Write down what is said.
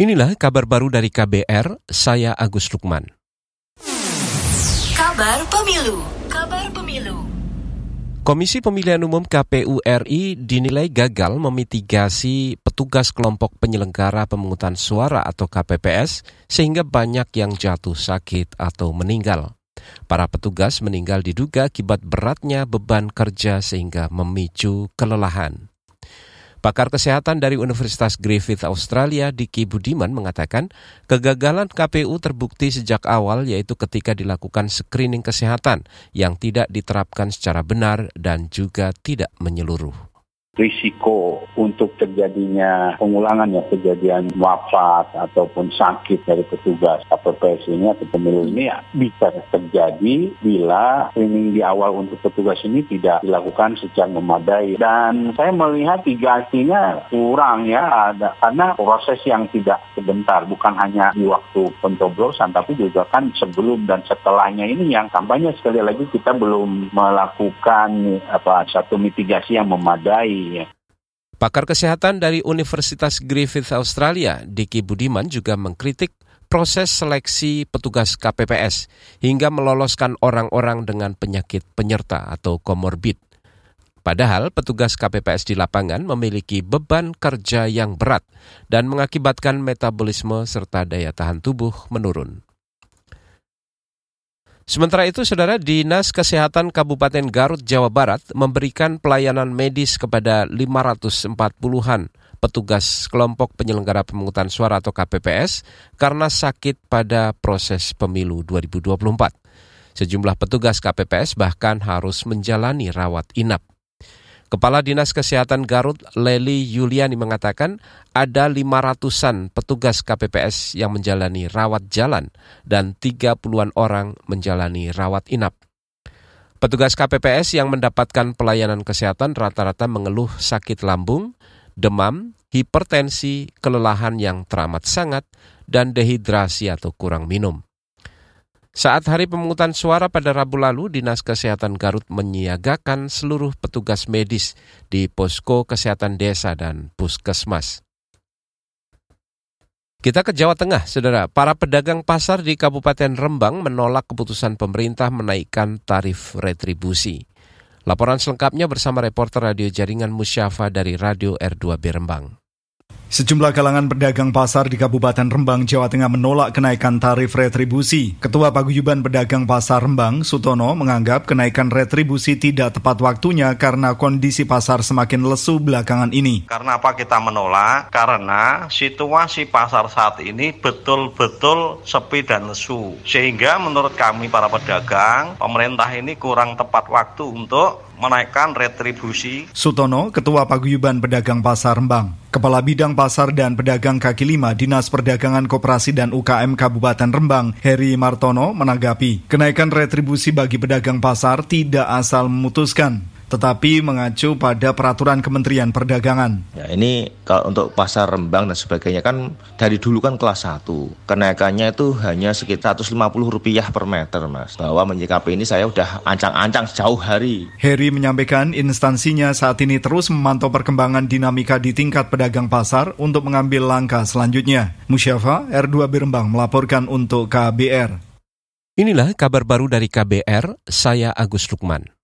Inilah kabar baru dari KBR, saya Agus Lukman. Kabar Pemilu Kabar Pemilu Komisi Pemilihan Umum KPU RI dinilai gagal memitigasi petugas kelompok penyelenggara pemungutan suara atau KPPS sehingga banyak yang jatuh sakit atau meninggal. Para petugas meninggal diduga akibat beratnya beban kerja sehingga memicu kelelahan. Pakar kesehatan dari Universitas Griffith Australia, Diki Budiman mengatakan, kegagalan KPU terbukti sejak awal yaitu ketika dilakukan screening kesehatan yang tidak diterapkan secara benar dan juga tidak menyeluruh risiko untuk terjadinya pengulangan ya kejadian wafat ataupun sakit dari petugas KPPS ini atau pemilu ini ya bisa terjadi bila screening di awal untuk petugas ini tidak dilakukan secara memadai. Dan saya melihat tigasinya kurang ya ada karena proses yang tidak sebentar bukan hanya di waktu pencoblosan tapi juga kan sebelum dan setelahnya ini yang tampaknya sekali lagi kita belum melakukan apa satu mitigasi yang memadai Pakar kesehatan dari Universitas Griffith Australia, Diki Budiman juga mengkritik proses seleksi petugas KPPS hingga meloloskan orang-orang dengan penyakit penyerta atau komorbid. Padahal petugas KPPS di lapangan memiliki beban kerja yang berat dan mengakibatkan metabolisme serta daya tahan tubuh menurun. Sementara itu, Saudara Dinas Kesehatan Kabupaten Garut, Jawa Barat memberikan pelayanan medis kepada 540-an petugas kelompok penyelenggara pemungutan suara atau KPPS karena sakit pada proses pemilu 2024. Sejumlah petugas KPPS bahkan harus menjalani rawat inap. Kepala Dinas Kesehatan Garut, Leli Yuliani mengatakan ada 500-an petugas KPPS yang menjalani rawat jalan dan 30-an orang menjalani rawat inap. Petugas KPPS yang mendapatkan pelayanan kesehatan rata-rata mengeluh sakit lambung, demam, hipertensi, kelelahan yang teramat sangat, dan dehidrasi atau kurang minum. Saat hari pemungutan suara pada Rabu lalu, Dinas Kesehatan Garut menyiagakan seluruh petugas medis di posko kesehatan desa dan puskesmas. Kita ke Jawa Tengah, saudara. Para pedagang pasar di Kabupaten Rembang menolak keputusan pemerintah menaikkan tarif retribusi. Laporan selengkapnya bersama reporter radio jaringan Musyafa dari Radio R2B Rembang. Sejumlah kalangan pedagang pasar di Kabupaten Rembang, Jawa Tengah menolak kenaikan tarif retribusi. Ketua Paguyuban Pedagang Pasar Rembang, Sutono, menganggap kenaikan retribusi tidak tepat waktunya karena kondisi pasar semakin lesu belakangan ini. Karena apa kita menolak? Karena situasi pasar saat ini betul-betul sepi dan lesu. Sehingga menurut kami para pedagang, pemerintah ini kurang tepat waktu untuk menaikkan retribusi. Sutono, Ketua Paguyuban Pedagang Pasar Rembang. Kepala Bidang Pasar dan Pedagang Kaki Lima Dinas Perdagangan Koperasi dan UKM Kabupaten Rembang, Heri Martono, menanggapi. Kenaikan retribusi bagi pedagang pasar tidak asal memutuskan tetapi mengacu pada peraturan Kementerian Perdagangan. Ya, ini kalau untuk pasar Rembang dan sebagainya kan dari dulu kan kelas 1. Kenaikannya itu hanya sekitar 150 rupiah per meter, Mas. Bahwa menyikapi ini saya udah ancang-ancang sejauh hari. Heri menyampaikan instansinya saat ini terus memantau perkembangan dinamika di tingkat pedagang pasar untuk mengambil langkah selanjutnya. Musyafa R2 Rembang melaporkan untuk KBR. Inilah kabar baru dari KBR, saya Agus Lukman.